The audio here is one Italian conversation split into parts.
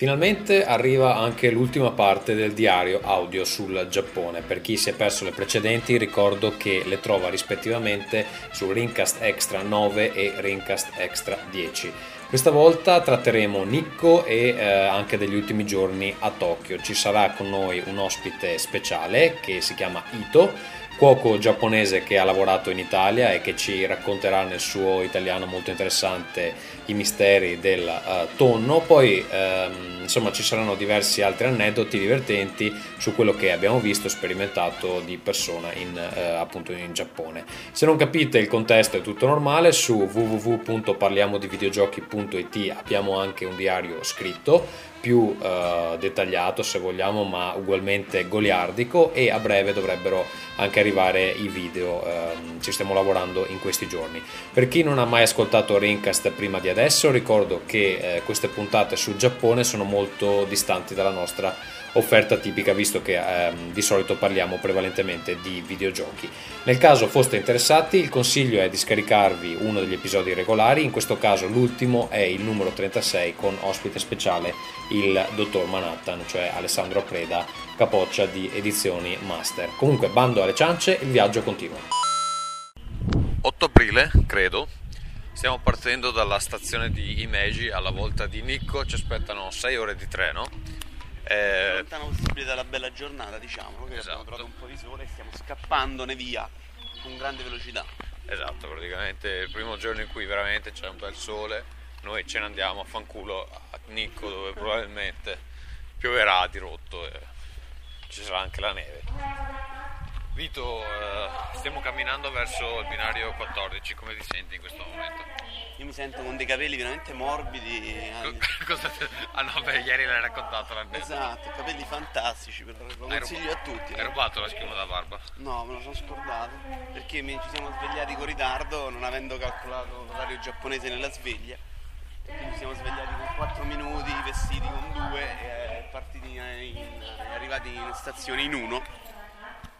Finalmente arriva anche l'ultima parte del diario audio sul Giappone. Per chi si è perso le precedenti, ricordo che le trova rispettivamente su Rincast Extra 9 e Rincast Extra 10. Questa volta tratteremo Nikko e eh, anche degli ultimi giorni a Tokyo. Ci sarà con noi un ospite speciale che si chiama Ito cuoco giapponese che ha lavorato in Italia e che ci racconterà nel suo italiano molto interessante i misteri del uh, tonno. Poi um, insomma ci saranno diversi altri aneddoti divertenti su quello che abbiamo visto e sperimentato di persona in, uh, appunto in Giappone. Se non capite il contesto è tutto normale, su www.parliamodivideogiochi.it abbiamo anche un diario scritto più uh, dettagliato se vogliamo ma ugualmente goliardico e a breve dovrebbero anche arrivare i video uh, ci stiamo lavorando in questi giorni. Per chi non ha mai ascoltato Rincast prima di adesso ricordo che uh, queste puntate sul Giappone sono molto distanti dalla nostra offerta tipica visto che ehm, di solito parliamo prevalentemente di videogiochi. Nel caso foste interessati il consiglio è di scaricarvi uno degli episodi regolari, in questo caso l'ultimo è il numero 36 con ospite speciale il dottor Manhattan, cioè Alessandro Preda, capoccia di edizioni Master. Comunque bando alle ciance, il viaggio continua. 8 aprile, credo, Stiamo partendo dalla stazione di Imegi alla volta di Nicco, ci aspettano 6 ore di treno eh, lontano possibile dalla bella giornata, diciamo, che esatto. abbiamo trovato un po' di sole e stiamo scappandone via con grande velocità. Esatto, praticamente il primo giorno in cui veramente c'è un bel sole, noi ce ne andiamo a fanculo a Nicco dove probabilmente pioverà di rotto e ci sarà anche la neve. Vito, eh, stiamo camminando verso il binario 14, come ti senti in questo momento? Io mi sento con dei capelli veramente morbidi. Cosa Ah no, beh, ieri l'hai raccontato l'aneddoto. Esatto, capelli fantastici, lo consiglio a tutti. Hai rubato la schiuma da barba? No, me lo sono scordato, perché ci siamo svegliati con ritardo, non avendo calcolato l'orario giapponese nella sveglia. Quindi ci siamo svegliati con 4 minuti, vestiti con 2 e partiti in, arrivati in stazione in 1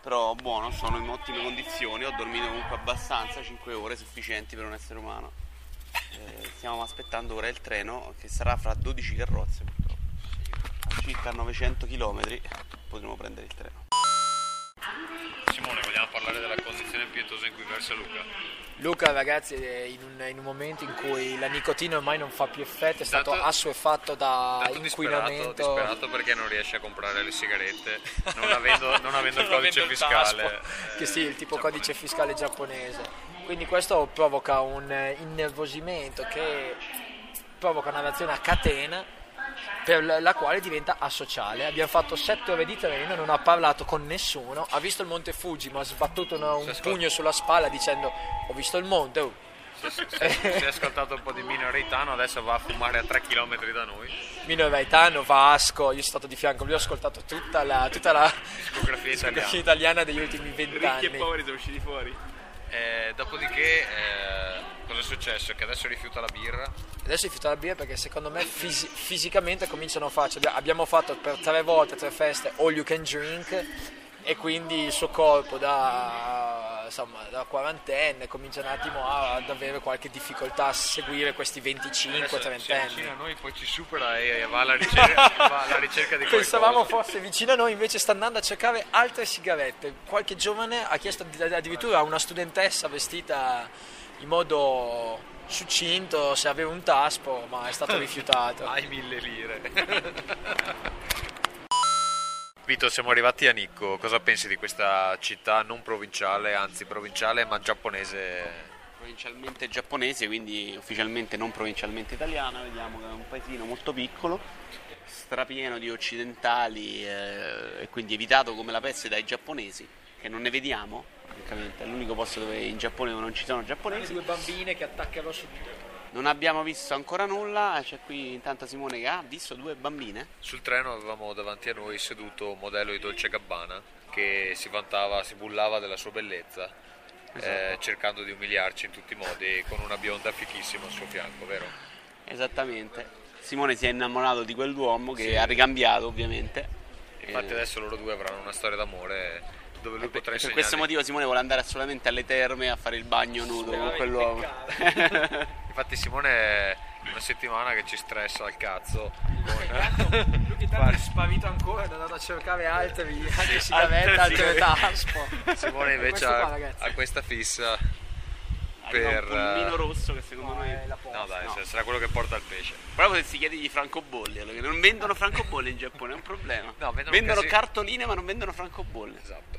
però buono, sono in ottime condizioni, ho dormito comunque abbastanza, 5 ore sufficienti per un essere umano. Eh, stiamo aspettando ora il treno che sarà fra 12 carrozze purtroppo. A circa 900 km potremo prendere il treno. Simone, vogliamo parlare della condizione pietosa in cui versa Luca? Luca ragazzi è in un, in un, momento in cui la nicotina ormai non fa più effetto, è stato dato, assuefatto da inquinamento. Disperato, disperato, perché non riesce a comprare le sigarette, non avendo, non avendo il codice fiscale. Il che sì, il tipo giapponese. codice fiscale giapponese. Quindi questo provoca un innervosimento che provoca una reazione a catena per la quale diventa asociale. Abbiamo fatto sette ore di treno, non ha parlato con nessuno, ha visto il monte Fuji, ma ha sbattuto una, un pugno sulla spalla dicendo ho visto il monte. Oh. Si, è ascoltato un po' di Mino Reitano, adesso va a fumare a 3 km da noi. Mino Reitano, Vasco, io sono stato di fianco, lui ho ascoltato tutta la, tutta la discografia italiana. italiana degli ultimi vent'anni. Ricchi e poveri sono usciti fuori. Eh, dopodiché, eh, cosa è successo? Che adesso rifiuta la birra? Adesso rifiuta la birra perché secondo me fisi- fisicamente cominciano a farci. Abbiamo fatto per tre volte, tre feste, all you can drink e quindi il suo corpo da, insomma, da quarantenne comincia un attimo ad avere qualche difficoltà a seguire questi 25-30 anni. a noi poi ci supera e va alla ricerca, va alla ricerca di Pensavamo fosse vicino a noi, invece sta andando a cercare altre sigarette. Qualche giovane ha chiesto addirittura a una studentessa vestita in modo succinto se aveva un taspo, ma è stato rifiutato. Hai mille lire. Vito, siamo arrivati a Nicco. Cosa pensi di questa città non provinciale, anzi provinciale ma giapponese? Provincialmente giapponese, quindi ufficialmente non provincialmente italiana. Vediamo che è un paesino molto piccolo, strapieno di occidentali eh, e quindi evitato come la peste dai giapponesi, che non ne vediamo, francamente. È l'unico posto dove in Giappone non ci sono giapponesi. Le due bambine che attaccano subito. Non abbiamo visto ancora nulla, c'è qui intanto Simone che ha visto due bambine. Sul treno avevamo davanti a noi seduto un modello di Dolce Gabbana che si vantava, si bullava della sua bellezza, esatto. eh, cercando di umiliarci in tutti i modi con una bionda fichissima al suo fianco, vero? Esattamente. Simone si è innamorato di quell'uomo che sì. ha ricambiato ovviamente. Infatti eh. adesso loro due avranno una storia d'amore dove lui potrà insegnare. Per questo motivo Simone vuole andare assolutamente alle terme a fare il bagno nudo con quell'uomo. Infatti Simone una settimana che ci stressa al cazzo. Lui che tanto è sparito ancora, è andato a cercare altri, altre sigarette, altre altre taspo. Simone invece Questo qua, ha, ha questa fissa Arriva per... un pollino eh, rosso che secondo No, noi è la posta. No dai, No. sarà quello che porta il pesce. Però potresti chiedergli francobolli, allora, che non vendono francobolli in Giappone, è un problema. No, vendono vendono casi- cartoline ma non vendono francobolli. Esatto.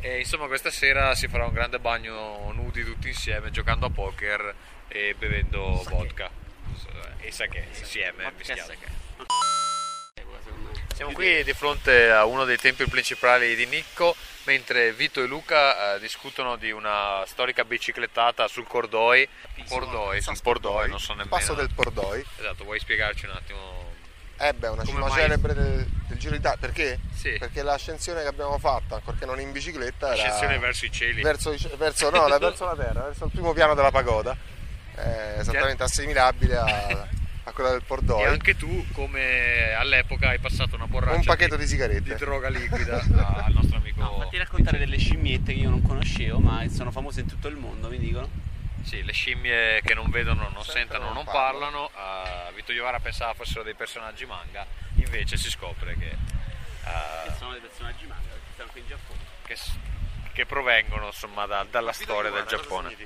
E insomma questa sera si farà un grande bagno nudi tutti insieme giocando a poker e bevendo vodka e sake insieme mischiati. Siamo qui di fronte a uno dei templi principali di Nicco mentre Vito e Luca eh, discutono di una storica biciclettata sul Cordoi. Cordoi, sul Pordoi, non so nemmeno. Passo del Pordoi. Esatto, vuoi spiegarci un attimo? Eh beh, una cima mai? celebre del, del Giro d'Italia. Perché? Sì. Perché l'ascensione che abbiamo fatto, ancorché non in bicicletta, era Ascensione verso i cieli. verso, verso- no, verso la terra, verso il primo piano della pagoda. È esattamente assimilabile a, a quella del E Pordoi. anche tu, come all'epoca, hai passato una borraccia Un pacchetto di di sigarette. droga liquida a- al nostro amico. No, fatti raccontare delle scimmiette che io non conoscevo ma che sono famose in tutto il mondo, mi dicono. Sì, le scimmie che non vedono, non Sentono, non non parlano. eh, Vito Iovara pensava fossero dei personaggi manga, invece si scopre che, eh, Che sono dei personaggi manga, perché stanno qui in Giappone. che, che provengono insomma da- dalla storia del Giappone.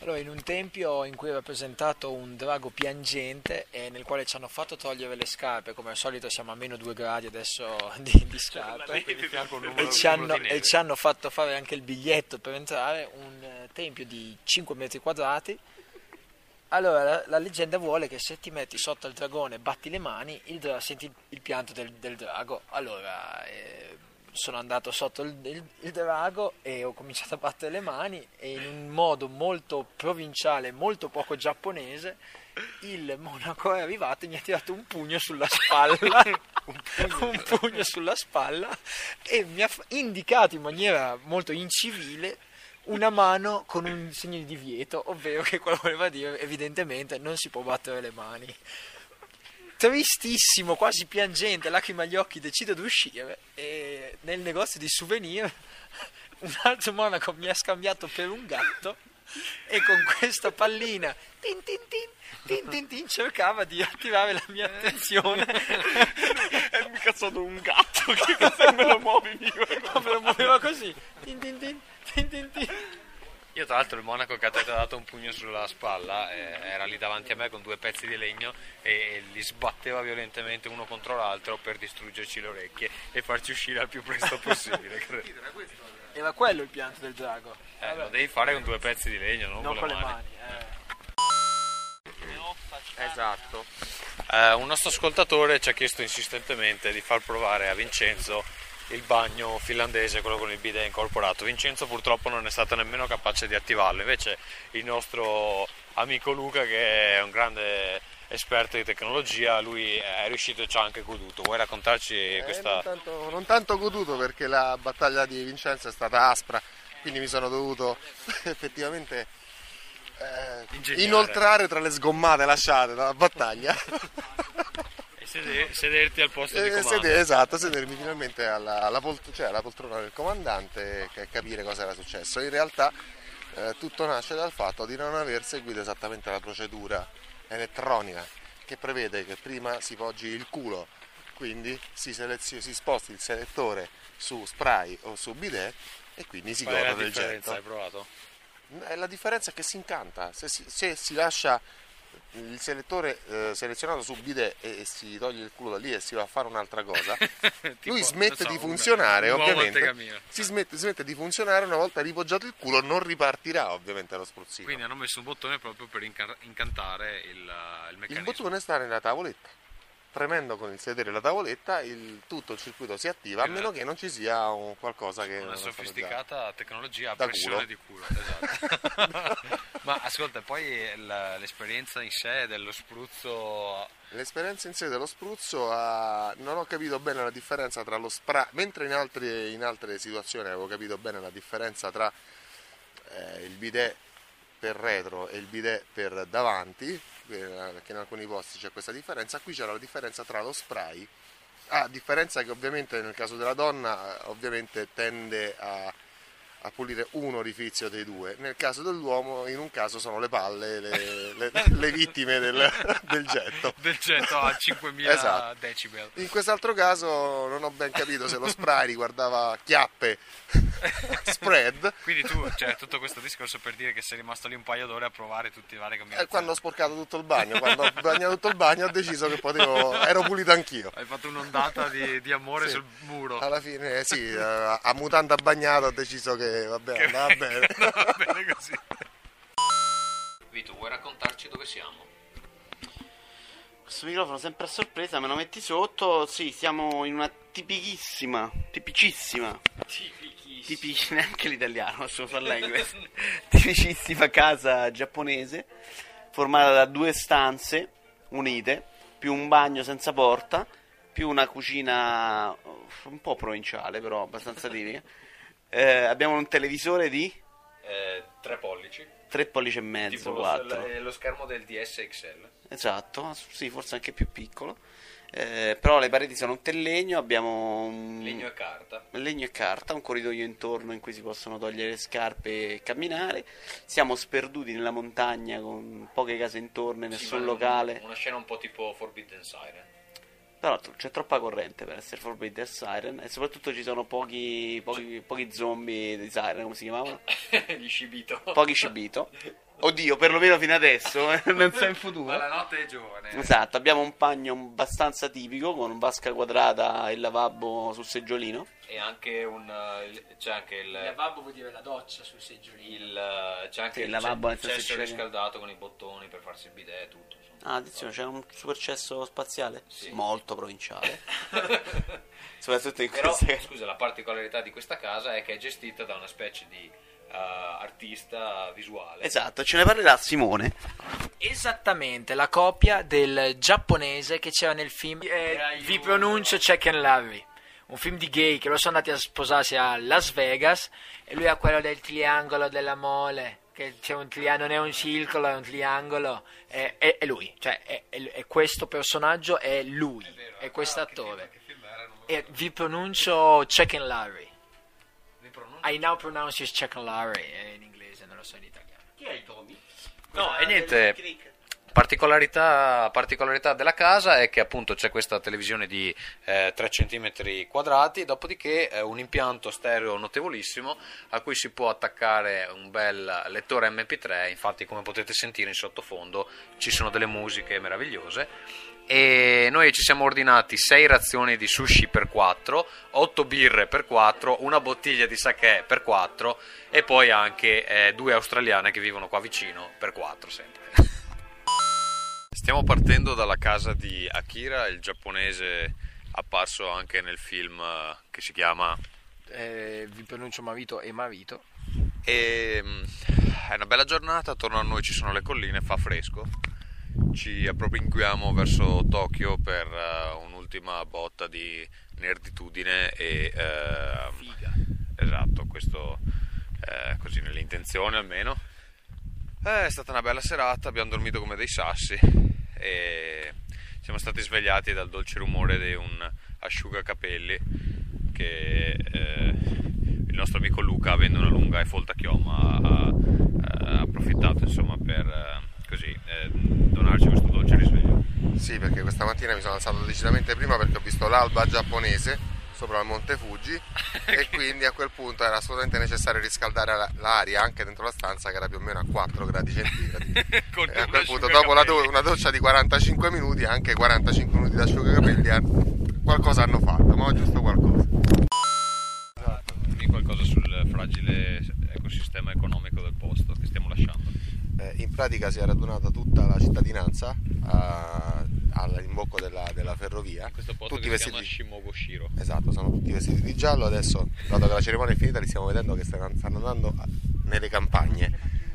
Allora, in un tempio in cui è rappresentato un drago piangente e nel quale ci hanno fatto togliere le scarpe, come al solito siamo a meno 2 gradi adesso di, di scarpe, un numero- e ci, hanno, e ci hanno fatto fare anche il biglietto per entrare, un eh, tempio di 5 metri quadrati. Allora, la, la leggenda vuole che se ti metti sotto al dragone e batti le mani, il dra- senti il, il pianto del, del drago. Allora, eh, sono andato sotto il, il- il drago e ho cominciato a battere le mani e in un modo molto provinciale, molto poco giapponese, il monaco è arrivato e mi ha tirato un pugno sulla spalla, un pugno sulla spalla e mi ha indicato in maniera molto incivile una mano con un segno di divieto, ovvero che quello voleva dire evidentemente non si può battere le mani. Tristissimo, quasi piangente, lacrime agli occhi, decido di uscire e nel negozio di souvenir un altro monaco mi ha scambiato per un gatto e con questa pallina tin tin tin, tin tin tin, cercava di attirare la mia attenzione E mica sono un gatto, che cosa me lo muovi ma me lo muoveva così tin tin tin, tin tin tin. Io tra l'altro il monaco che ti ha dato un pugno sulla spalla eh, era lì davanti a me con due pezzi di legno e li sbatteva violentemente uno contro l'altro per distruggerci le orecchie e farci uscire al più presto possibile. credo. era quello il pianto del drago Eh, lo devi fare con due pezzi di legno, non, non con con le le mani. mani eh. Esatto. Eh, un nostro ascoltatore ci ha chiesto insistentemente di far provare a Vincenzo il bagno finlandese, quello con il bidet incorporato. Vincenzo purtroppo non è stato nemmeno capace di attivarlo, invece il nostro amico Luca che è un grande esperto di tecnologia, lui è riuscito e ci ha anche goduto. Vuoi raccontarci Eh, questa... non, tanto, non tanto goduto perché la battaglia di Vincenzo è stata aspra, quindi mi sono dovuto effettivamente eh, inoltrare tra le sgommate lasciate dalla battaglia. sede- sederti al posto Eh, sede- esatto, sedermi finalmente alla, alla polt- cioè alla poltrona del comandante e capire cosa era successo. In realtà eh, tutto nasce dal fatto di non aver seguito esattamente la procedura elettronica che prevede che prima si poggi il culo, quindi si, selezio- si sposti il selettore su spray o su bidet e quindi si la del differenza? Hai getto. provato? Eh, La differenza è che si incanta, se si, se si lascia il selettore eh, selezionato su bidet e, e si toglie il culo da lì e si va a fare un'altra cosa, Tipo, lui smette so, di un- funzionare un ovviamente. Si smette, smette di funzionare una volta ripoggiato il culo, non ripartirà ovviamente lo spruzzino. Quindi hanno messo un bottone proprio per inca- incantare il, il il meccanismo. bottone sta nella tavoletta. Premendo con il sedere la tavoletta, il- tutto il circuito si attiva, a Eh. meno che non ci sia un qualcosa che Una sofisticata tecnologia a Da pressione culo. di culo. Esatto. Ma ascolta, poi l'esperienza in sé dello spruzzo L'esperienza in sé dello spruzzo ha- non ho capito bene la differenza tra lo spray, mentre in altre, in altre situazioni avevo capito bene la differenza tra eh, il bidet per retro e il bidet per davanti, che in alcuni posti c'è questa differenza, qui c'era la differenza tra lo spray, a differenza che ovviamente nel caso della donna eh, ovviamente tende a, a pulire un orifizio dei due. Nel caso dell'uomo, in un caso sono le palle, le, le- le vittime del, del getto. Del getto a 5000 Esatto. decibel. In quest'altro caso non ho ben capito se lo spray riguardava chiappe spread. Quindi tu, cioè, tutto questo discorso per dire che sei rimasto lì un paio d'ore a provare tutti i vari E combinazioni. quando ho sporcato tutto il bagno, quando ho bagnato tutto il bagno ho deciso che potevo, ero pulito anch'io. Hai fatto un'ondata di, di amore Sì. sul muro. Alla fine sì, eh, a mutanda bagnata ho deciso che vabbè, andava bene. Va bene così. Vito, vuoi raccontarci dove siamo? Questo microfono sempre a sorpresa, me lo metti sotto. Sì, siamo in una tipichissima, tipicissima, tipici, neanche l'italiano, posso farla in inglese. tipicissima casa giapponese, formata da due stanze unite, più un bagno senza porta, più una cucina uh, un po' provinciale, però abbastanza tipica. Eh, abbiamo un televisore di Eh, tre pollici. 3 pollici e mezzo, Tipo lo, 4. l- lo schermo del DS XL. Esatto, sì, forse anche più piccolo. Eh, però le pareti sono tutte in legno, abbiamo un Legno e carta. legno e carta, un corridoio intorno in cui si possono togliere le scarpe e camminare. Siamo sperduti nella montagna con poche case intorno, e Sì, nessun ma locale. Una scena un po' tipo Forbidden Siren. Però t- c'è troppa corrente per essere Forbidden Siren e soprattutto ci sono pochi, pochi, pochi zombie di Siren, come si chiamavano? Gli scibito. Pochi Shibito. Oddio, perlomeno fino adesso, eh, non so in futuro. Ma la notte è giovane. Esatto, abbiamo un bagno abbastanza tipico con vasca quadrata e il lavabo sul seggiolino. E anche un... eh, c'è anche il... Il lavabo vuol dire la doccia sul seggiolino. il eh, c'è anche Sì, il il lavabo senso cesso c'è- riscaldato con i bottoni per farsi il bidet e tutto. Ah, attenzione, c'è un supercesso spaziale? Sì. Molto provinciale. Soprattutto in Però, queste... scusa, la particolarità di questa casa è che è gestita da una specie di eh, artista visuale. Esatto, ce ne parlerà Simone. Esattamente, la copia del giapponese che c'era nel film eh, Vi pronuncio Check and Larry, un film di gay che loro sono andati a sposarsi a Las Vegas e lui ha quello del triangolo della mole, che c'è un triangolo, non è un circolo, è un triangolo, è, è- è lui, cioè è, è- è questo personaggio è lui, è questo attore. E vi pronuncio Check and Larry. I now pronounce you Check and Larry, è in inglese, non lo so in italiano. Chi è il Tommy? No, e niente. Particolarità, particolarità della casa è che appunto c'è questa televisione di eh, 3 cm quadrati, dopodiché eh, un impianto stereo notevolissimo a cui si può attaccare un bel lettore MP3, infatti come potete sentire in sottofondo ci sono delle musiche meravigliose e noi ci siamo ordinati 6 razioni di sushi per 4, 8 birre per 4, una bottiglia di sake per 4 e poi anche eh, due australiane che vivono qua vicino per 4 sempre. Stiamo partendo dalla casa di Akira, il giapponese apparso anche nel film eh, che si chiama Eh, vi pronuncio Mavito e Mavito. E mm, è una bella giornata, attorno a noi ci sono le colline, fa fresco. Ci appropinquiamo verso Tokyo per eh, un'ultima botta di nerditudine e eh, Esatto, questo eh, così nell'intenzione almeno. Eh, è stata una bella serata, abbiamo dormito come dei sassi e siamo stati svegliati dal dolce rumore di un asciugacapelli che eh, il nostro amico Luca, avendo una lunga e folta chioma, ha, ha approfittato insomma per eh, così eh, donarci questo dolce risveglio. Sì, perché questa mattina mi sono alzato decisamente prima perché ho visto l'alba giapponese sopra il Monte Fuji e quindi a quel punto era assolutamente necessario riscaldare la- l'aria anche dentro la stanza che era più o meno a 4 gradi centigradi. Con E a quel punto dopo la do- una doccia di 45 minuti anche 45 minuti di asciugacapelli han- qualcosa hanno fatto, ma giusto qualcosa. Dimmi qualcosa sul fragile ecosistema economico del posto che stiamo lasciando. Eh, in pratica si è radunata tutta la cittadinanza a- all'imbocco della, della ferrovia. Questo posto tutti che si vestiti chiama Shimogoshiro. Esatto, sono tutti vestiti di giallo. Adesso, dato che la cerimonia è finita, li stiamo vedendo che stanno, andando nelle campagne.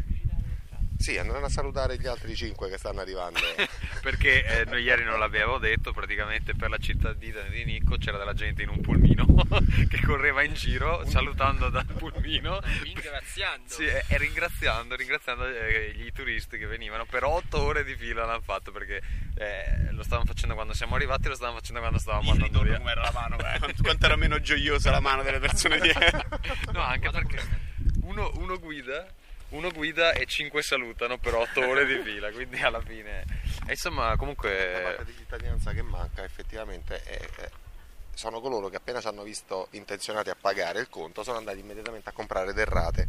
Sì, andranno a salutare gli altri cinque che stanno arrivando. Perché eh, noi ieri non l'abbiamo detto, praticamente per la cittadina di Nicco c'era della gente in un pulmino che correva in giro salutando dal pulmino. Ringraziando. Sì, e ringraziando, ringraziando eh, gli turisti che venivano per otto ore di fila l'hanno fatto perché eh, lo stavano facendo quando siamo arrivati e lo stavano facendo quando stavamo Io andando via. com'era la mano, eh, quanto, era meno gioiosa la mano delle persone dietro. No, anche perché uno, uno guida, uno guida e cinque salutano per otto ore di fila, quindi alla fine... E insomma, La comunque... parte di cittadinanza che manca effettivamente è, è- sono coloro che appena ci hanno visto intenzionati a pagare il conto sono andati immediatamente a comprare derrate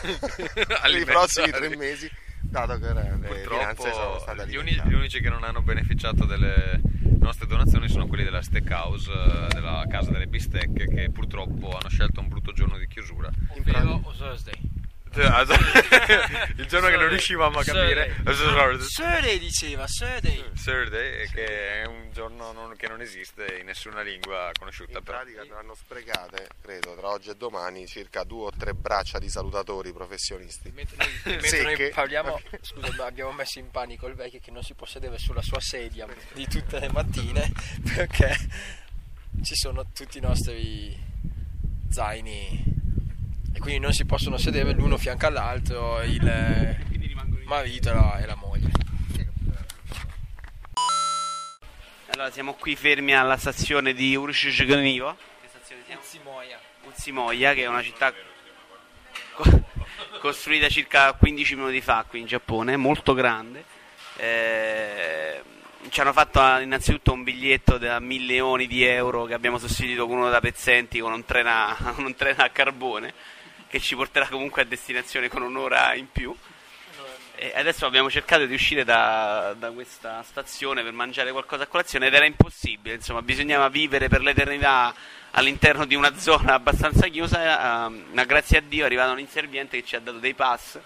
per i alimentari. prossimi tre mesi, dato che le finanze sono Purtroppo state gli, uni- alimentate. gli unici che non hanno beneficiato delle nostre donazioni sono quelli della Steakhouse, eh, della casa delle bistecche, che purtroppo hanno scelto un brutto giorno di chiusura. Ovvero Thursday. Il giorno che non riuscivamo a capire. Thursday diceva, Thursday. Thursday, che è un giorno non- che non esiste in nessuna lingua conosciuta. In Però. pratica andranno sprecate, credo, tra oggi e domani circa due o tre braccia di salutatori professionisti. Mentre noi, mentre Secche. noi parliamo, scusa, ma abbiamo messo in panico il vecchio che non si può sedere sulla sua sedia di tutte le mattine perché ci sono tutti i nostri zaini e quindi non si possono sedere l'uno fianco all'altro, il marito e la, moglie. Allora, siamo qui fermi alla stazione di? Utsimoya. Utsimoya, che è una città co- costruita circa 15 minuti fa qui in Giappone, molto grande. Eh, ci hanno fatto ah, innanzitutto un biglietto da milioni di euro che abbiamo sostituito con uno da pezzenti con un treno a, un treno a carbone che ci porterà comunque a destinazione con un'ora in più. E adesso abbiamo cercato di uscire da, da questa stazione per mangiare qualcosa a colazione ed era impossibile, insomma, bisognava vivere per l'eternità all'interno di una zona abbastanza chiusa, ehm, ma grazie a Dio è arrivato un inserviente che ci ha dato dei pass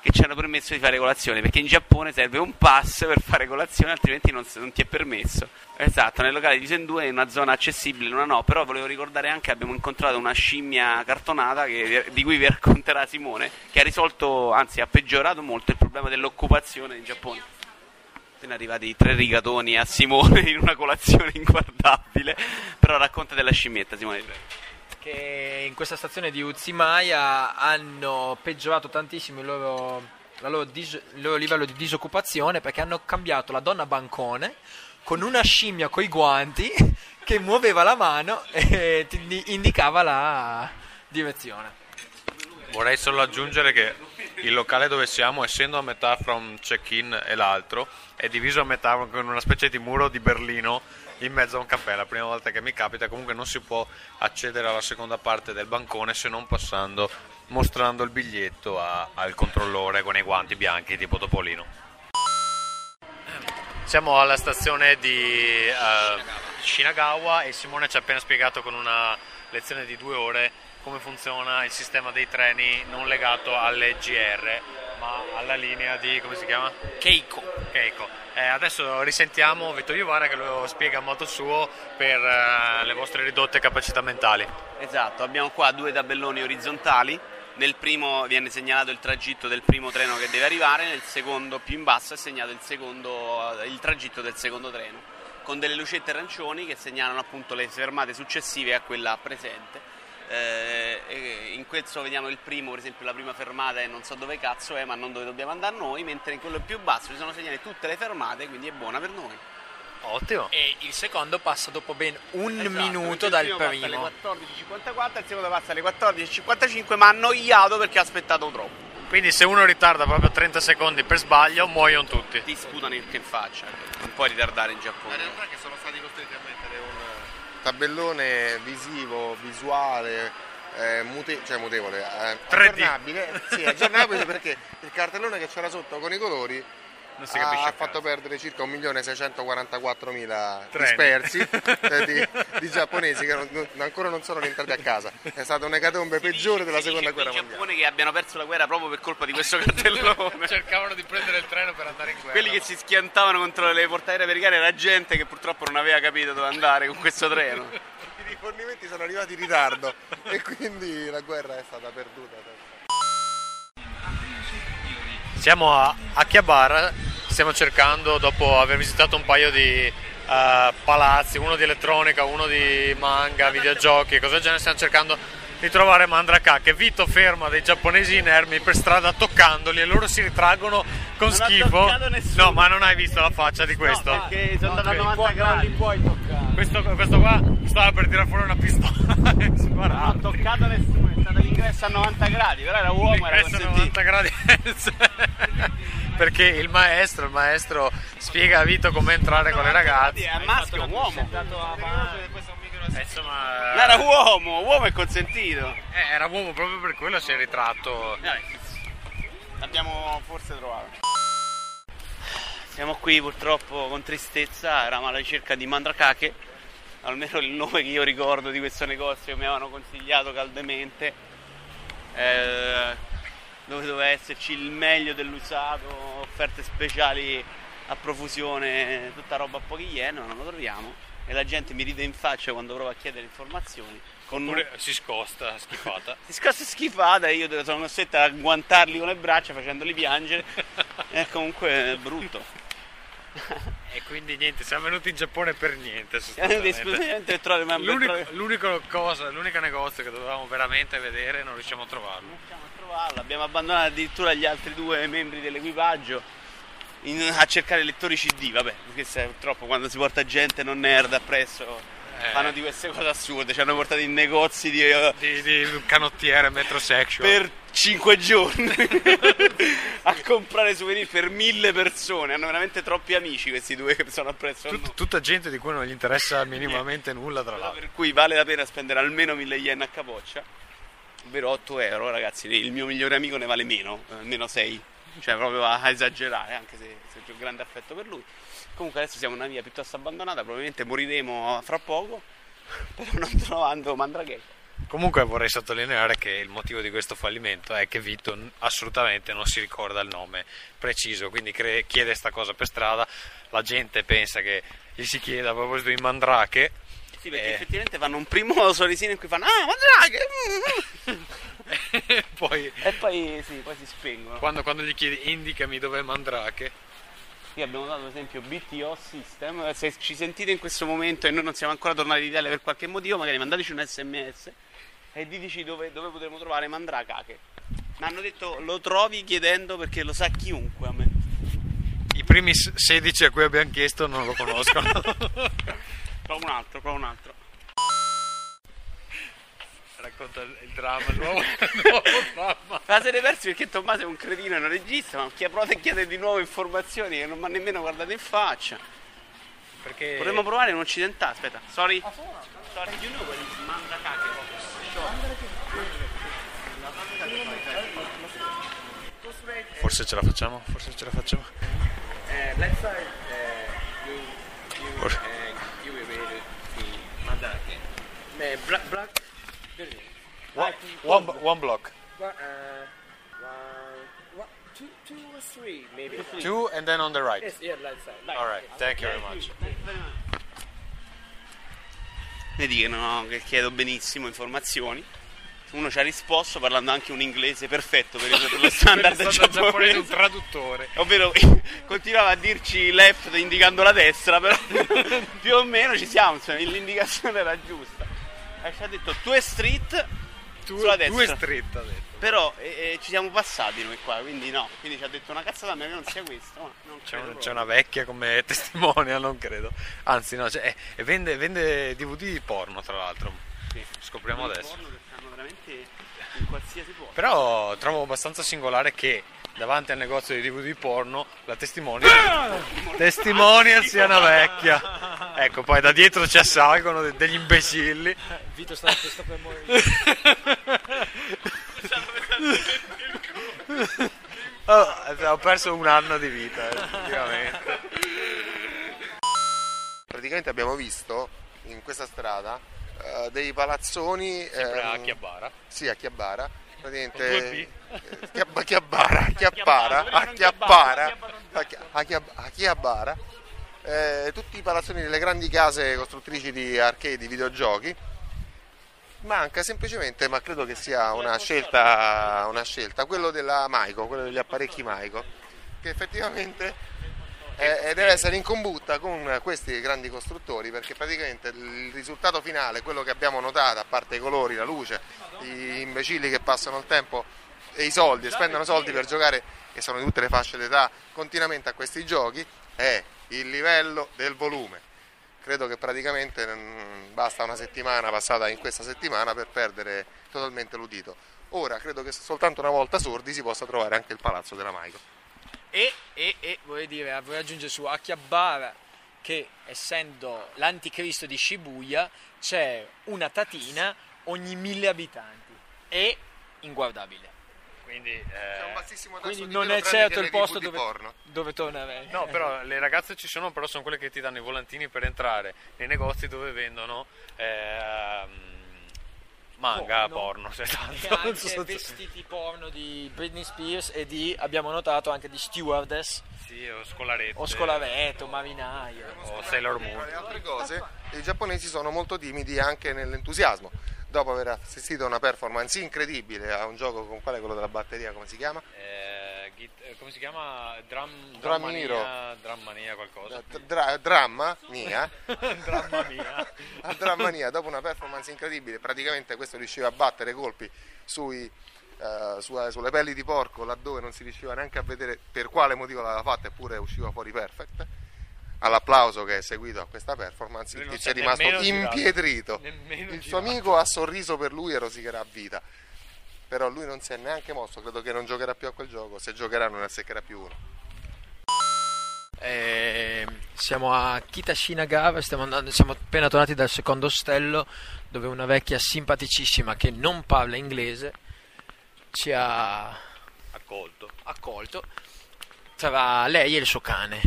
che ci hanno permesso di fare colazione, perché in Giappone serve un pass per fare colazione, altrimenti non, non ti è permesso. Esatto, nel locale di Sendue in una zona accessibile, una no, però volevo ricordare anche che abbiamo incontrato una scimmia cartonata che- di cui vi racconterà Simone, che ha risolto, anzi ha peggiorato molto il problema dell'occupazione in Giappone. Appena arrivati tre rigatoni a Simone in una colazione inguardabile, però racconta della scimmietta Simone. Che in questa stazione di Utsumaya hanno peggiorato tantissimo il loro, loro dis- il loro livello di disoccupazione perché hanno cambiato la donna bancone con una scimmia coi guanti che muoveva la mano e ti indi- indicava la direzione. Vorrei solo aggiungere che il locale dove siamo, essendo a metà fra un check-in e l'altro, è diviso a metà con una specie di muro di Berlino in mezzo a un caffè. La prima volta che mi capita, comunque non si può accedere alla seconda parte del bancone se non passando, mostrando il biglietto a- al controllore con i guanti bianchi tipo Topolino. Siamo alla stazione di eh, Shinagawa e Simone ci ha appena spiegato con una lezione di due ore come funziona il sistema dei treni non legato alle GR ma alla linea di come si chiama? Keiko. Keiko. Eh, adesso risentiamo Vittorio Vara che lo spiega a modo suo per eh, le vostre ridotte capacità mentali. Esatto, abbiamo qua due tabelloni orizzontali. Nel primo viene segnalato il tragitto del primo treno che deve arrivare, nel secondo più in basso è segnato il, secondo, il tragitto del secondo treno, con delle lucette arancioni che segnalano appunto le fermate successive a quella presente. Eh, e in questo vediamo il primo, per esempio la prima fermata e non so dove cazzo è, ma non dove dobbiamo andare noi, mentre in quello più basso ci sono segnate tutte le fermate, quindi è buona per noi. Ottimo. E il secondo passa dopo ben un Esatto, minuto dal primo passa alle 14.54 il secondo passa alle 14.55 ma ha annoiato perché ha aspettato troppo Quindi se uno ritarda proprio 30 secondi per sbaglio muoiono tutti. ti sputano il che in faccia non puoi ritardare in La Giappone realtà è che sono stati costretti a tabellone visivo, visuale, eh, mute- cioè mutevole, eh, 3D. aggiornabile, sì, aggiornabile perché il cartellone che c'era sotto con i colori Non si capisce ha a fatto perdere circa 1.644.000 Treni. dispersi eh, di, di giapponesi che non- ancora non sono rientrati a casa. È stata un'ecatombe peggiore della seconda guerra mondiale. Giappone che abbiano perso la guerra proprio per colpa di questo cartellone Cercavano di prendere il treno per andare in guerra. quelli che si schiantavano contro le portaerei americane era gente che purtroppo non aveva capito dove andare con questo treno I rifornimenti sono arrivati in ritardo e quindi la guerra è stata perduta. Siamo a Akihabara, stiamo cercando, dopo aver visitato un paio di eh, palazzi, uno di elettronica, uno di manga, videogiochi e cose del genere, stiamo cercando di trovare Mandraka che Vito ferma dei giapponesi inermi per strada toccandoli e loro si ritraggono con Non schifo. No, ma non hai visto la faccia di questo? perché sono andato a Non li 90 puoi- non li gradi puoi toccare. Questo, questo qua stava per tirare fuori una pistola e Non ho sparare. toccato nessuno, è stato l'ingresso a 90 gradi, però era uomo, era L'ingresso a consentito. 90 gradi perché il maestro, il maestro spiega a Vito come entrare con le ragazze. È maschio, uomo. Eh, insomma, Ma era uomo, uomo è consentito. eh, era uomo proprio per quello si è ritratto. Dai, L'abbiamo forse trovato. Siamo qui purtroppo con tristezza, eravamo alla ricerca di Mandracache, almeno il nome che io ricordo di questo negozio che mi avevano consigliato caldemente, eh, dove doveva esserci il meglio dell'usato, offerte speciali a profusione, tutta roba a pochi yen, non lo troviamo e la gente mi ride in faccia quando prova a chiedere informazioni. Con Oppure si scosta, schifata. si scassa schifata e io sono costretto a guantarli con le braccia facendoli piangere. è comunque brutto. E quindi niente, siamo venuti in Giappone per niente. Esclusivamente trovare ma L'unico, l'unico cosa, l'unico negozio che dovevamo veramente vedere non riusciamo a trovarlo. Non riusciamo a trovarlo. Abbiamo abbandonato addirittura gli altri due membri dell'equipaggio in- a cercare lettori CD. Vabbè, perché sai, purtroppo quando si porta gente non nerd appresso Eh. fanno di queste cose assurde. Ci hanno portato in negozi di, eh, Di, di canottiere, metrosexual. per 5 giorni a comprare souvenir per mille persone. Hanno veramente troppi amici questi due che sono appresso Tut- noi. tutta gente di cui non gli interessa minimamente nulla, tra l'altro. per cui vale la pena spendere almeno 1000 yen a capoccia, ovvero 8 euro, ragazzi. Il mio migliore amico ne vale meno, eh, almeno 6, cioè proprio a a esagerare, anche se, se ho grande affetto per lui. Comunque adesso siamo in una via piuttosto abbandonata, probabilmente moriremo fra poco, però non trovando Mandraghe. Comunque vorrei sottolineare che il motivo di questo fallimento è che Vito assolutamente non si ricorda il nome preciso, quindi cre- chiede sta cosa per strada, la gente pensa che gli si chieda a proposito di Mandrake Sì, perché Eh. effettivamente fanno un primo sorrisino in cui fanno Ah, Mandraghe! mm". e poi e poi, sì, poi si spengono. quando, quando gli chiedi indicami dov'è Mandrake, Qui abbiamo dato ad esempio BTO System, se ci sentite in questo momento e noi non siamo ancora tornati in Italia per qualche motivo, magari mandateci un sms e diteci dove, dove potremo trovare Mandrake. Mi hanno detto lo trovi chiedendo perché lo sa chiunque a me. i primi s- 16 a cui abbiamo chiesto non lo conoscono. Prova un altro, prova un altro. Racconta il dramma, il nuovo, il nuovo dramma. La siete persi perché Tommaso è un cretino e non regista, ma chi ha provato a chiedere di nuovo informazioni che non mi ha nemmeno guardato in faccia. Perché Potremmo provare un occidentale, aspetta, sorry. Sorry, you know what is Mandrake? forse ce la facciamo, forse ce la facciamo. Uh, left side, uh, you, you, uh, you will be. Uh, black. One, one, one block. Uh, one, two, two or three, maybe. Two and then on the right. Yes, yeah, right side. Right. Alright, thank you very much. Vedi che, no, che chiedo benissimo informazioni. Uno ci ha risposto parlando anche un inglese perfetto per, il, per lo standard il standard giapponese, un giapponese. traduttore. Ovvero continuava a dirci left indicando la destra, però più o meno ci siamo, l'indicazione era giusta. E ci ha detto due street Tu, sulla tu è destra. stretta, ha detto. Però eh, eh, ci siamo passati noi qua, quindi no. Quindi ci ha detto una cazzata a me che non sia questo. Ma non C'è, un- c'è una vecchia come testimonial, non credo. Anzi, no, cioè, eh, vende, vende DVD porno, tra l'altro. Sì. Scopriamo adesso. porno che stanno veramente in qualsiasi posto. Però trovo abbastanza singolare che davanti al negozio di DVD porno la testimonial, testimonial sia una vecchia. Ecco, poi da dietro ci assalgono de- degli imbecilli. Vito sta, sta per morire. Oh, ho perso un anno di vita, eh, effettivamente. Praticamente abbiamo visto in questa strada eh, dei palazzoni. Sempre a ehm, Chiabara. Sì, a Chiabara. Con Praticamente. Chiab- Chiabbara, a non Chiappara, Chiabbara, a Chia- a Chiab- a Chiabara. Eh, tutti i palazzoni delle grandi case costruttrici di arcade, di videogiochi. Manca semplicemente, ma credo che sia una scelta, una scelta, quello della Maico, quello degli apparecchi Maico, che effettivamente eh, deve essere in combutta con questi grandi costruttori perché praticamente il risultato finale, quello che abbiamo notato, a parte i colori, la luce, gli imbecilli che passano il tempo e i soldi, spendono soldi per giocare, che sono di tutte le fasce d'età, continuamente a questi giochi, è il livello del volume. credo che praticamente mm, basta una settimana passata in questa settimana per perdere totalmente l'udito. Ora credo che soltanto una volta sordi si possa trovare anche il palazzo della Maico. E, e, e vorrei dire, vorrei aggiungere su Akihabara che essendo l'anticristo di Shibuya c'è una tatina ogni mille abitanti. È inguardabile. Quindi, C'è un eh, Quindi di non è certo il posto dove, dove tornare. No, però le ragazze ci sono, però sono quelle che ti danno i volantini per entrare nei negozi dove vendono ehm, manga, Porno. porno. cioè, E tanto, so anche se- vestiti porno di Britney Spears e di, abbiamo notato, anche di stewardess Sì, o scolarette. o scolaretto, marinaio. O Sailor Tra Moon. le altre cose, i giapponesi sono molto timidi anche nell'entusiasmo. Dopo aver assistito a una performance incredibile a un gioco con quale quello della batteria, come si chiama? Eh, git- eh, come si chiama? Drum, Hero. Drummania qualcosa. Dra- dramma mia. Dramma mia. a Drammania, dopo una performance incredibile, praticamente questo riusciva a battere colpi sui, eh, su- sulle pelli di porco laddove non si riusciva neanche a vedere per quale motivo l'aveva fatta, eppure usciva fuori perfect. All'applauso che è seguito a questa performance, Lui il tizio è rimasto impietrito. Nemmeno Il suo girato. amico ha sorriso per lui e rosicherà a vita. Però lui non si è neanche mosso, credo che non giocherà più a quel gioco, se giocherà non ne azzeccherà più uno. Eh, siamo a Kitashinagawa, stiamo andando, siamo appena tornati dal secondo ostello dove una vecchia simpaticissima che non parla inglese ci ha Accolto. accolto tra lei e il suo cane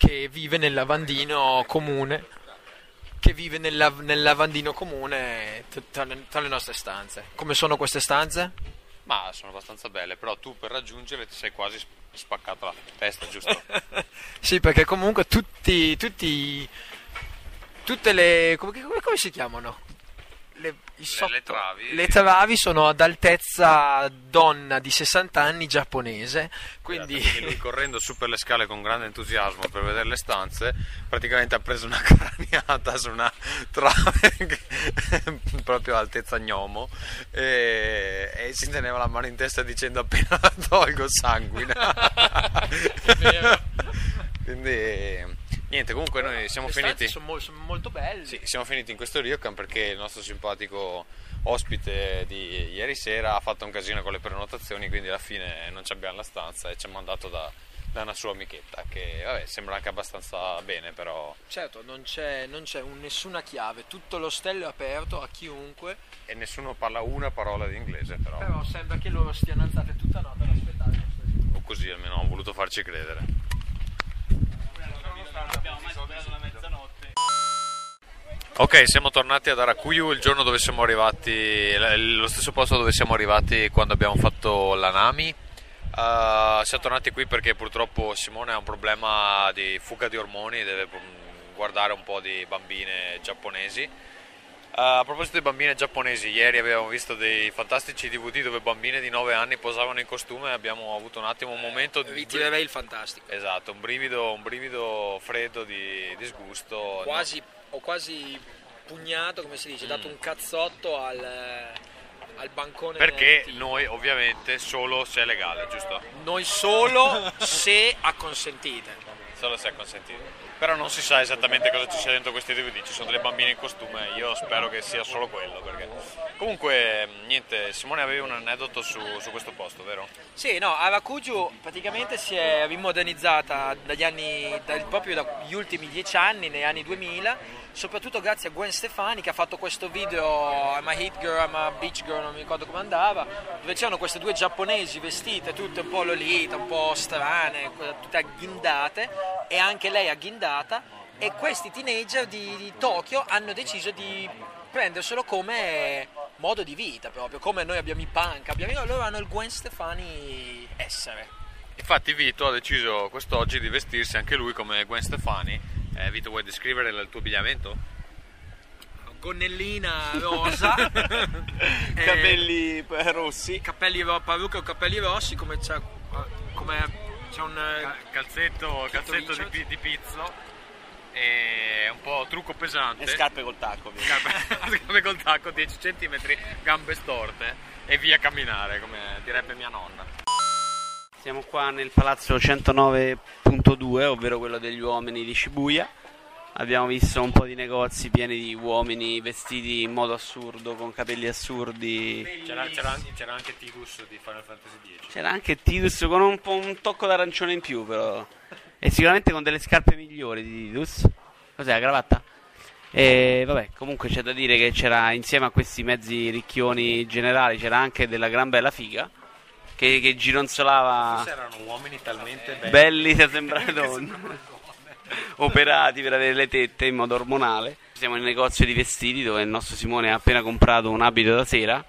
che vive nel lavandino comune che vive nel, lav- nel lavandino comune tra le, tra le nostre stanze. Come sono queste stanze? Ma sono abbastanza belle, però tu per raggiungerle ti sei quasi sp- spaccato la testa, giusto? Sì, perché comunque tutti, tutti tutte le come, come- come si chiamano? Le, sotto- le travi. le travi sono ad altezza donna di 60 anni giapponese, quindi Quindi lui correndo su per le scale con grande entusiasmo per vedere le stanze, praticamente ha preso una craniata su una trave proprio altezza gnomo e, e si teneva la mano in testa dicendo appena la tolgo sanguina. niente, comunque noi siamo le finiti. sono, mol- sono molto belle. Sì, siamo finiti in questo ryokan perché il nostro simpatico ospite di ieri sera ha fatto un casino con le prenotazioni, quindi alla fine non ci abbiamo la stanza e ci ha mandato da, da una sua amichetta che vabbè, sembra anche abbastanza bene, però Certo, non c'è, non c'è un- nessuna chiave, tutto l'ostello è aperto a chiunque, e nessuno parla una parola di inglese, però però sembra che loro stiano alzate tutta notte ad aspettare o così almeno hanno voluto farci credere. Ok, siamo tornati ad Arakuyu il giorno dove siamo arrivati, lo stesso posto dove siamo arrivati quando abbiamo fatto l'Anami. Uh, siamo tornati qui perché purtroppo Simone ha un problema di fuga di ormoni, deve mm, guardare un po' di bambine giapponesi. Uh, a proposito di bambine giapponesi, ieri abbiamo visto dei fantastici DVD dove bambine di 9 anni posavano in costume e abbiamo avuto un attimo un momento di... Ritirerei il fantastico. Esatto, un brivido, un brivido freddo di disgusto. Quasi, ho quasi pugnato, come si dice, dato un cazzotto al, al bancone. Perché noi ovviamente solo se è legale, giusto? Noi solo se acconsentite. Solo se è consentito. Però non si sa esattamente cosa ci sia dentro questi DVD, ci sono delle bambine in costume, io spero che sia solo quello. Perché... Comunque, niente, Simone aveva un aneddoto su, su questo posto, vero? Sì, no, Arakuju praticamente si è rimodernizzata dagli anni, dal- proprio dagli ultimi dieci anni, negli anni 2000, soprattutto grazie a Gwen Stefani che ha fatto questo video I'm a hit girl, I'm a beach girl, non mi ricordo come andava, dove c'erano queste due giapponesi vestite tutte un po' lolita, un po' strane, tutte agghindate e anche lei agghindata e questi teenager di, di Tokyo hanno deciso di prenderselo come modo di vita proprio, come noi abbiamo i punk, abbiamo, loro hanno il Gwen Stefani essere. Infatti Vito ha deciso quest'oggi di vestirsi anche lui come Gwen Stefani. Eh, Vito, vuoi descrivere il tuo abbigliamento? Gonnellina rosa, eh, Capelli eh, rossi. capelli ro- parrucca o capelli rossi come c'è, come c'è un... eh, Calzetto, calzetto di, di pizzo e un po' trucco pesante. E scarpe col tacco. Scarpe scarpe col tacco, 10 cm, gambe storte e via a camminare, come direbbe mia nonna. Siamo qua nel palazzo 109.2, ovvero quello degli uomini di Shibuya. abbiamo visto un po' di negozi pieni di uomini vestiti in modo assurdo, con capelli assurdi. C'era, c'era, c'era anche Tidus di Final Fantasy X. C'era anche Tidus con un po' un tocco d'arancione in più, però. E sicuramente con delle scarpe migliori di Tidus. Cos'è la cravatta? E vabbè, comunque c'è da dire che c'era insieme a questi mezzi ricchioni generali c'era anche della gran bella figa che, che gironzolava Forse erano uomini talmente belli. belli da sembrare donne operati per avere le tette in modo ormonale. Siamo nel negozio di vestiti dove il nostro Simone ha appena comprato un abito da sera.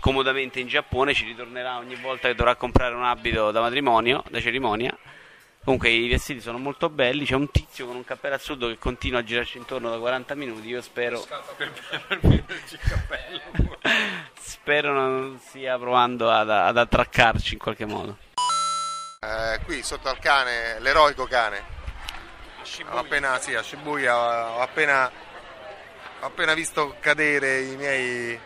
Comodamente in Giappone ci ritornerà ogni volta che dovrà comprare un abito da matrimonio, da cerimonia. Comunque i vestiti sono molto belli, c'è un tizio con un cappello assurdo che continua a girarci intorno da 40 minuti, io spero Per, per prenderci il cappello. spero non stia provando ad, ad attraccarci in qualche modo. Eh, qui sotto al cane, l'eroico cane. Ho appena, sì, a Shibuya ho appena, ho appena visto cadere i miei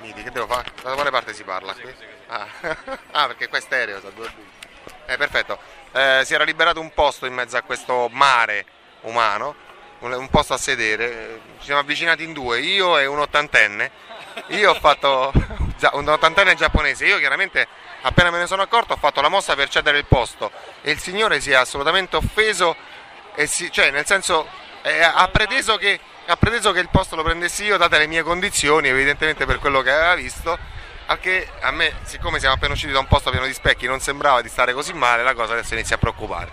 miti. Che devo fare? Da quale parte si parla qui? Ah. ah, perché qua è stereo, sa due punti. Eh, perfetto. Eh, si era liberato un posto in mezzo a questo mare umano, un, un posto a sedere. Eh, Ci siamo avvicinati in due, io e un ottantenne. Io ho fatto un ottantenne giapponese. Io chiaramente appena me ne sono accorto ho fatto la mossa per cedere il posto e il signore si è assolutamente offeso si- cioè nel senso eh, ha, preteso che, ha preteso che il posto lo prendessi io date le mie condizioni evidentemente per quello che aveva visto al che a me siccome siamo appena usciti da un posto pieno di specchi non sembrava di stare così male la cosa adesso inizia a preoccupare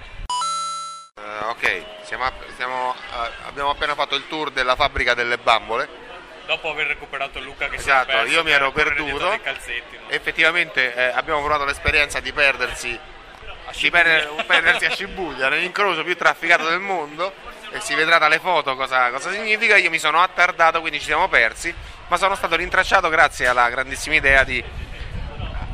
Eh, ok siamo siamo, eh, abbiamo appena fatto il tour della fabbrica delle bambole Dopo aver recuperato Luca che si Esatto, era perso io mi ero perduto. no? effettivamente eh, abbiamo provato l'esperienza di perdersi di per- perdersi a Shibuya nell'incrocio più trafficato del mondo e si vedrà dalle foto cosa, cosa significa io mi sono attardato quindi ci siamo persi ma sono stato rintracciato grazie alla grandissima idea di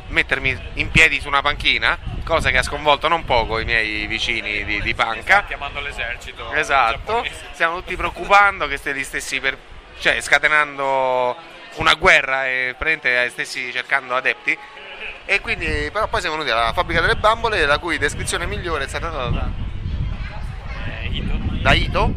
mettermi in piedi su una panchina cosa che ha sconvolto non poco i miei vicini di, di panca chiamando l'esercito Esatto, stiamo tutti preoccupando che li stessi per, cioè scatenando una guerra e praticamente stessi cercando adepti. E quindi, però poi siamo venuti alla fabbrica delle bambole, la cui descrizione migliore è stata data Eh. Da Ito,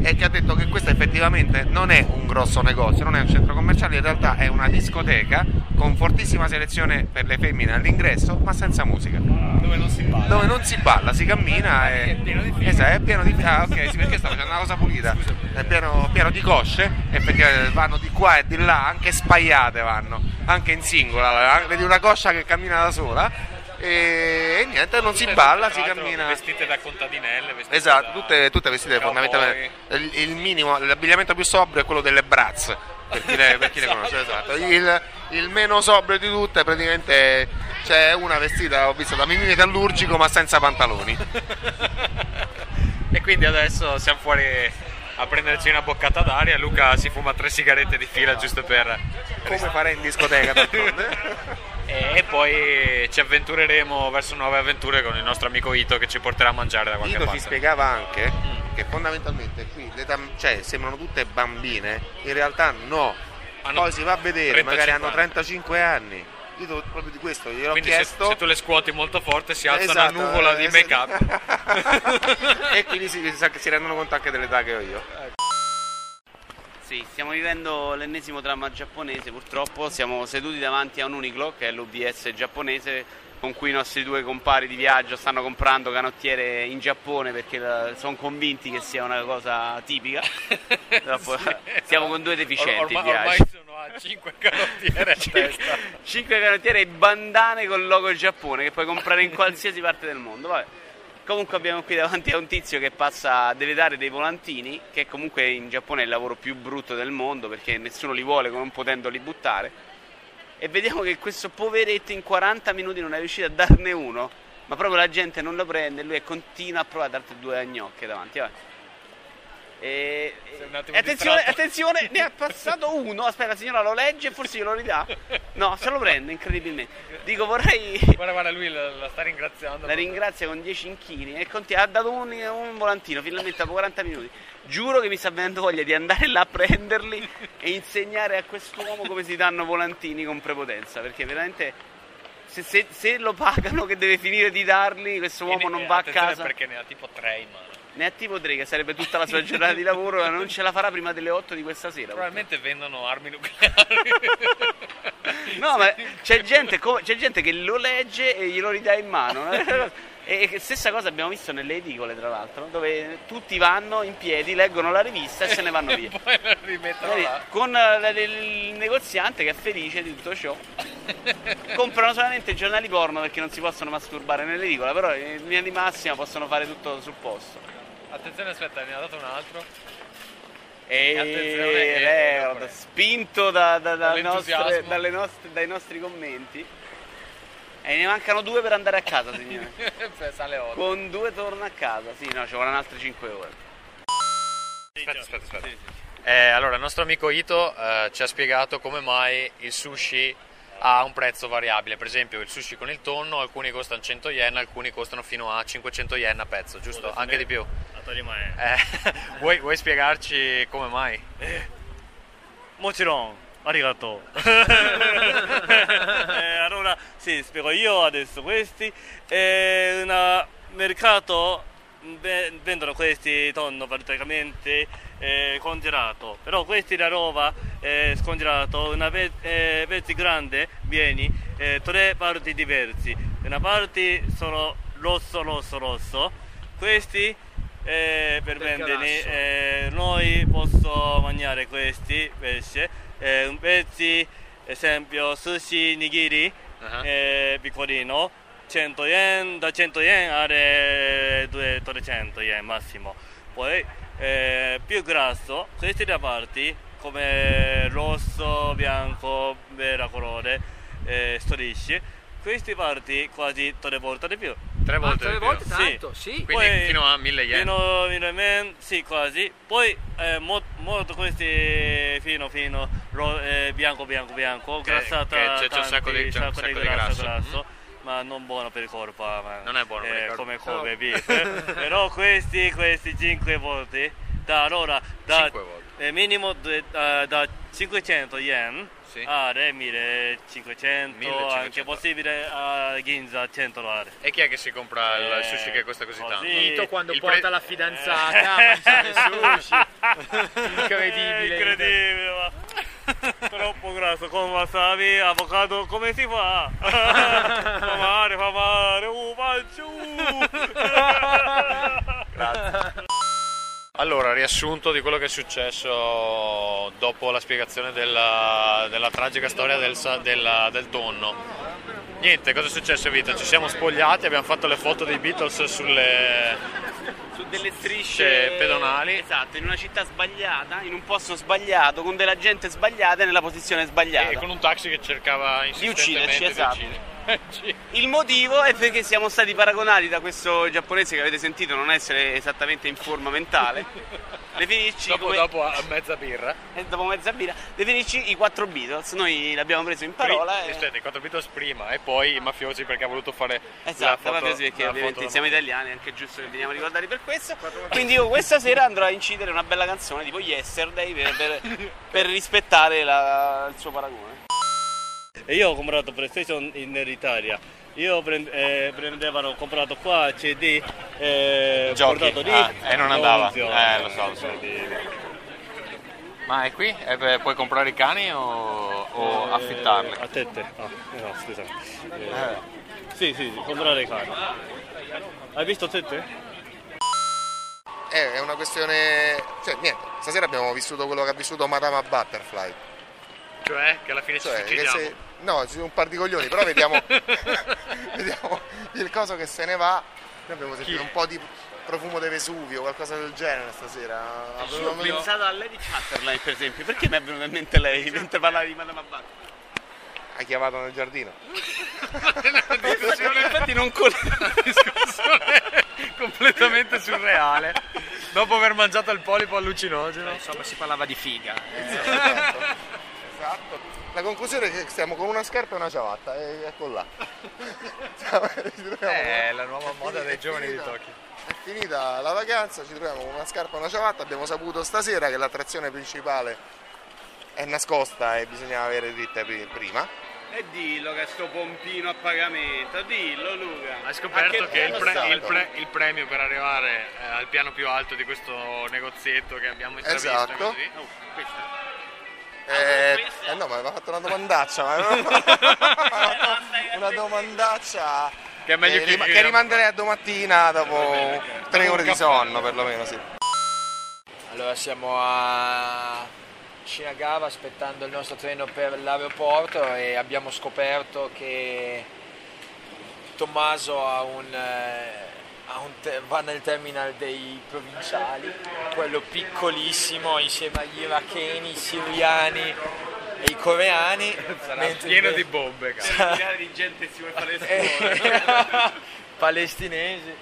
e che ha detto che questo effettivamente non è un grosso negozio, non è un centro commerciale, in realtà è una discoteca con fortissima selezione per le femmine all'ingresso, ma senza musica. dove non si balla Dove non si balla, si cammina e... È pieno di figli. Esatto, è pieno di Ah, ok, sì, perché sto facendo una cosa pulita. È pieno, pieno di cosce, effettivamente vanno di qua e di là, anche spaiate vanno, anche in singola. Vedi una coscia che cammina da sola e, e niente, non si balla, si cammina. vestite da contadinelle vestite Esatto, tutte, tutte vestite fondamentalmente. Il, il minimo, l'abbigliamento più sobrio è quello delle Bratz, per chi le, per chi le conosce, esatto. Il, il meno sobrio di tutte praticamente c'è una vestita, ho visto da mini metallurgico ma senza pantaloni. e quindi adesso siamo fuori a prenderci una boccata d'aria Luca si fuma tre sigarette di fila giusto per Come farei in discoteca. e poi ci avventureremo verso nuove avventure con il nostro amico Ito che ci porterà a mangiare da qualche Ito parte ci spiegava anche che fondamentalmente qui le tam- cioè, sembrano tutte bambine, in realtà no. Hanno Poi si va a vedere, 35 magari hanno anni. 35 anni. Io proprio di questo gliel'ho quindi se, chiesto. se tu le scuoti molto forte si alza Esatto, una nuvola di eh, make up e quindi si, si, si rendono conto anche dell'età che ho io. Sì, stiamo vivendo l'ennesimo dramma giapponese, purtroppo siamo seduti davanti a un Uniqlo, che è l'UBS giapponese, con cui i nostri due compari di viaggio stanno comprando canottiere in Giappone perché sono convinti che sia una cosa tipica. Purtroppo siamo con due deficienti ormai, ormai viaggio. sono a 5 canottiere a testa 5 canottiere e bandane con il logo Giappone che puoi comprare in qualsiasi parte del mondo. Vabbè. Comunque abbiamo qui davanti a un tizio che passa, deve dare dei volantini, che comunque in Giappone è il lavoro più brutto del mondo perché nessuno li vuole non potendoli buttare. E vediamo che questo poveretto in 40 minuti non è riuscito a darne uno, ma proprio la gente non lo prende lui continua a provare a darti due gnocche davanti. Vabbè. E, attenzione, distratto. attenzione, ne ha passato uno. Aspetta, la signora lo legge e forse glielo ridà. No, se lo prende incredibilmente. Dico, vorrei. guarda guarda lui la, la sta ringraziando La ringrazia con 10 inchini e conti- ha dato un, un volantino finalmente dopo 40 minuti. Giuro che mi sta venendo voglia di andare là a prenderli e insegnare a quest'uomo come si danno volantini con prepotenza. Perché veramente se, se- se lo pagano che deve finire di darli, questo uomo non va a casa. perché ne ha tipo 3 in mano ne tipo 3 che sarebbe tutta la sua giornata di lavoro e non ce la farà prima delle 8 di questa sera. Probabilmente vendono armi nucleari. No, ma c'è gente, c'è gente che lo legge e glielo ridà in mano. E e stessa cosa abbiamo visto nelle edicole, tra l'altro, dove tutti vanno in piedi, leggono la rivista e se ne vanno via. Poi lo rimettono là. Con eh, il negoziante che è felice di tutto ciò. Comprano solamente giornali porno perché non si possono masturbare nell'edicola, però in linea di massima possono fare tutto sul posto. Attenzione, aspetta, ne ha dato un altro. E Attenzione, eh, Reord, eh, spinto da- da- da nostre- dalle nostre- dai nostri commenti. E ne mancano due per andare a casa, signore. Sale 8. Con due torna a casa. Sì, no, ci vorranno altre 5 ore. Aspetta, aspetta, aspetta. Eh, allora, il nostro amico Ito eh, ci ha spiegato come mai il sushi ha un prezzo variabile. Per esempio, il sushi con il tonno, alcuni costano 100 yen, alcuni costano fino a 500 yen a pezzo, giusto? Anche di più. Eh, vuoi, vuoi spiegarci come mai? もちろんありがとう Eh, allora sì spiego io adesso questi è un mercato ve- vendono questi tonno praticamente eh, congelato però questi la roba è scongelato una pe- eh, pezzi grande vieni eh, tre parti diversi una parte sono rosso rosso rosso questi eh, per grasso. eh, noi possiamo mangiare questi pesce eh, un pezzi esempio sushi nigiri eh, piccolino 100 yen da 100 yen a 300 yen massimo poi eh, più grasso questi da parti come rosso bianco vera colore eh, strisce questi parti quasi tre volte di più Tre Ah, volte tre di più. volte Sì. tanto, sì. Quindi Poi- fino a 1000 yen. Fino, fino a men, sì, quasi. Poi eh, mo- molto questi fino fino ro- eh, bianco bianco bianco, Che- grassata che c'è- c'è un sacco di- c'è un sacco sacco di grasso, grasso. grasso, ma non buono per il corpo. ah, ma- Non è buono per il eh, corpo. Come come beef. eh. Però questi questi 5 volte da allora da Cinque volte. eh, minimo de- da, da 500 yen Sì. a 1500, 1500. anche possibile a Ginza 100 dollari. E chi è che si compra il Eh, sushi che costa così così. tanto? Ito quando Il porta pre- la fidanzata a mangiare sushi. Incredibile. incredibile ma troppo grasso con wasabi avocado come si fa fa male fa male uh, faccio, uh. Allora, riassunto di quello che è successo dopo la spiegazione della, della tragica storia del, della- del tonno. Niente, cosa è successo Vita? Ci siamo spogliati, abbiamo fatto le foto dei Beatles sulle... Su delle strisce pedonali. Esatto, in una città sbagliata, in un posto sbagliato, con della gente sbagliata e nella posizione sbagliata. e con un taxi che cercava Di insistentemente ucciderci, esatto. ucciderci. Il motivo è perché siamo stati paragonati da questo giapponese che avete sentito non essere esattamente in forma mentale. Definirci dopo, come- dopo a mezza birra. e dopo mezza birra, definirci i quattro Beatles. Noi l'abbiamo preso in parola. Pri- e... aspetta, i quattro Beatles prima e poi i mafiosi perché ha voluto fare Esatto, la foto, mafiosi perché ovviamente siamo italiani, è anche giusto che veniamo ricordati per questo. Quindi io questa sera andrò a incidere una bella canzone tipo Yesterday per, per- per rispettare la- il suo paragone. E io ho comprato PlayStation in Italia io prend- eh, prendevano ho comprato qua CD eh, Giochi. portato lì Ah, e non andava. Eh, lo so, lo so. Ma è qui? E beh, puoi comprare i cani o, o affittarli? Eh, a tette ah, no scusa Eh, sì sì sì, comprare i cani hai visto tette? Eh, è una questione. Cioè, niente, stasera abbiamo vissuto quello che ha vissuto Madama Butterfly. Cioè, che alla fine Cioè, ci suicidiamo. No, ci sono un par di coglioni, però vediamo, vediamo il coso che se ne va. Noi abbiamo sentito un po' di profumo di Vesuvio, qualcosa del genere stasera. Io ho pensato a Lady Chatterley per esempio, perché mi è venuta in mente lei mentre parlavi di Madame Abbat? Hai chiamato nel giardino. Infatti, infatti non con... discussione completamente surreale. Dopo aver mangiato il polipo allucinogeno. Insomma, si parlava di figa. Esatto. Esatto. La conclusione è che stiamo con una scarpa e una ciabatta, e ecco là. È la nuova moda dei giovani di Tokyo. È finita la vacanza, ci troviamo con una scarpa e una ciabatta. Abbiamo saputo stasera che l'attrazione principale è nascosta e bisognava avere dritte pri- prima. E dillo che sto pompino a pagamento, dillo Luca. Hai scoperto A che il, pre- il pre- il premio per arrivare eh, al piano più alto di questo negozietto che abbiamo intravisto Esatto. così? Oh? Eh, questa? eh no, ma aveva fatto una domandaccia, ma una domandaccia Che è meglio che, che- che rimanderei a domattina dopo tre ore di sonno perlomeno, sì. Allora siamo a Shinagawa aspettando il nostro treno per l'aeroporto e abbiamo scoperto che Tommaso ha un, eh, ha un te- va nel terminal dei provinciali, quello piccolissimo insieme agli iracheni, i siriani e i coreani. Sarà pieno di bombe, cazzo. Migliaia di gente che si vuole fare le Eh, palestinesi.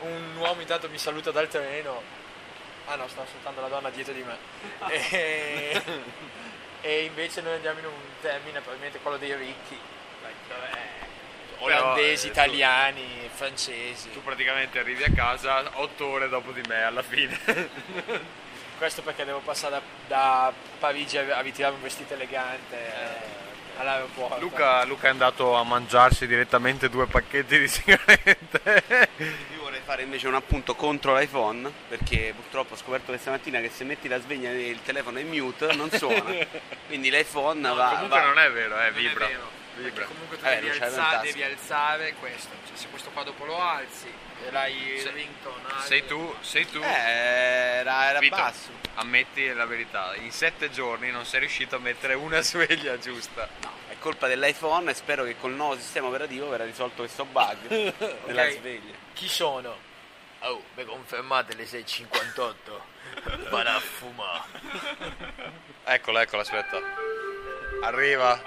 Un uomo intanto mi saluta dal treno. Ah no, sta ascoltando la donna dietro di me. E, e invece noi andiamo in un termine, probabilmente quello dei ricchi. Olandesi, eh, tu- italiani, francesi. Tu praticamente arrivi a casa otto ore dopo di me alla fine. Questo perché devo passare da, da Parigi a, a ritirare un vestito elegante eh, all'aeroporto. Luca, Luca è andato a mangiarsi direttamente due pacchetti di sigarette. Io vorrei fare invece un appunto contro l'iPhone perché purtroppo ho scoperto questa mattina che se metti la sveglia e il telefono è in mute non suona. Quindi l'iPhone va. Comunque va- non è vero, eh, Non è vibra. vero, Vibra. Perché comunque tu Eh, devi, ventasso. devi alzare questo. Cioè, se questo qua dopo lo alzi e l'hai Se- ringtone alto. Sei tu, sei tu. Eh, era, era Vito, basso. ammetti la verità, in sette giorni non sei riuscito a mettere una sveglia giusta. No, è colpa dell'iPhone e spero che col nuovo sistema operativo verrà risolto questo bug della Ok. sveglia. Chi sono? Oh, mi confermate le 6.58? Vado a fumare. Eccola, eccola, aspetta. Arriva.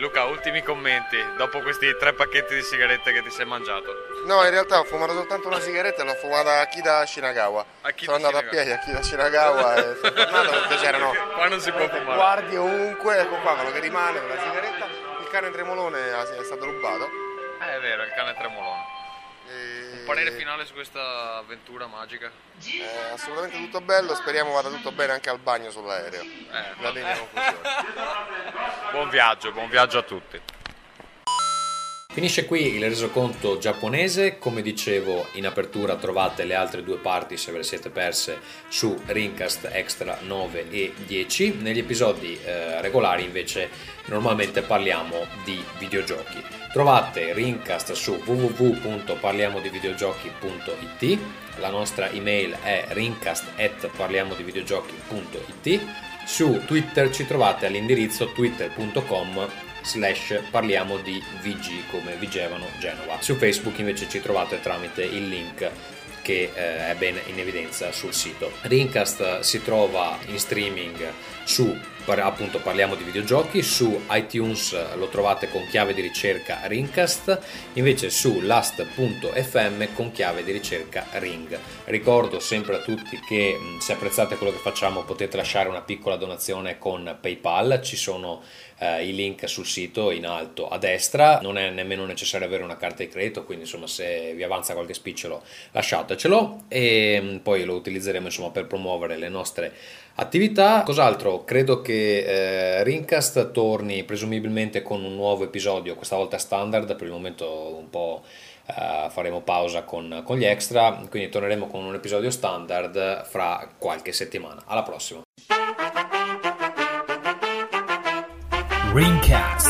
Luca, ultimi commenti dopo questi tre pacchetti di sigarette che ti sei mangiato. No, in realtà ho fumato soltanto una sigaretta e l'ho fumata a Kida Shinagawa. A Kida Sono andato a piedi a Kida Shinagawa e sono tornato perché c'erano Qua non si può fumare. guardie ovunque, ecco qua quello che rimane con la sigaretta. Il cane tremolone è stato rubato. Eh, è vero, il cane tremolone. Parere finale su questa avventura magica? È assolutamente tutto bello, speriamo vada tutto bene anche al bagno sull'aereo. Eh, La conclusione. buon viaggio, buon viaggio a tutti. Finisce qui il resoconto giapponese, come dicevo in apertura trovate le altre due parti se ve le siete perse su Rincast Extra 9 e 10, negli episodi eh, regolari invece normalmente parliamo di videogiochi. Trovate Rincast su www.parliamodivideogiochi.it, la nostra email è rincast.parliamodivideogiochi.it, su Twitter ci trovate all'indirizzo twitter.com slash parliamo di VG come Vigevano Genova. Su Facebook invece ci trovate tramite il link che eh, è ben in evidenza sul sito. Rincast si trova in streaming su appunto parliamo di videogiochi, su iTunes lo trovate con chiave di ricerca Rincast, invece su last.fm con chiave di ricerca Ring. Ricordo sempre a tutti che se apprezzate quello che facciamo potete lasciare una piccola donazione con PayPal, ci sono eh, i link sul sito in alto a destra, non è nemmeno necessario avere una carta di credito, quindi insomma se vi avanza qualche spicciolo lasciatecelo e mh, poi lo utilizzeremo insomma per promuovere le nostre attività. Cos'altro? Credo che eh, Rincast torni presumibilmente con un nuovo episodio, questa volta standard, per il momento un po' eh, faremo pausa con, con gli extra, quindi torneremo con un episodio standard fra qualche settimana. Alla prossima! Ringcast.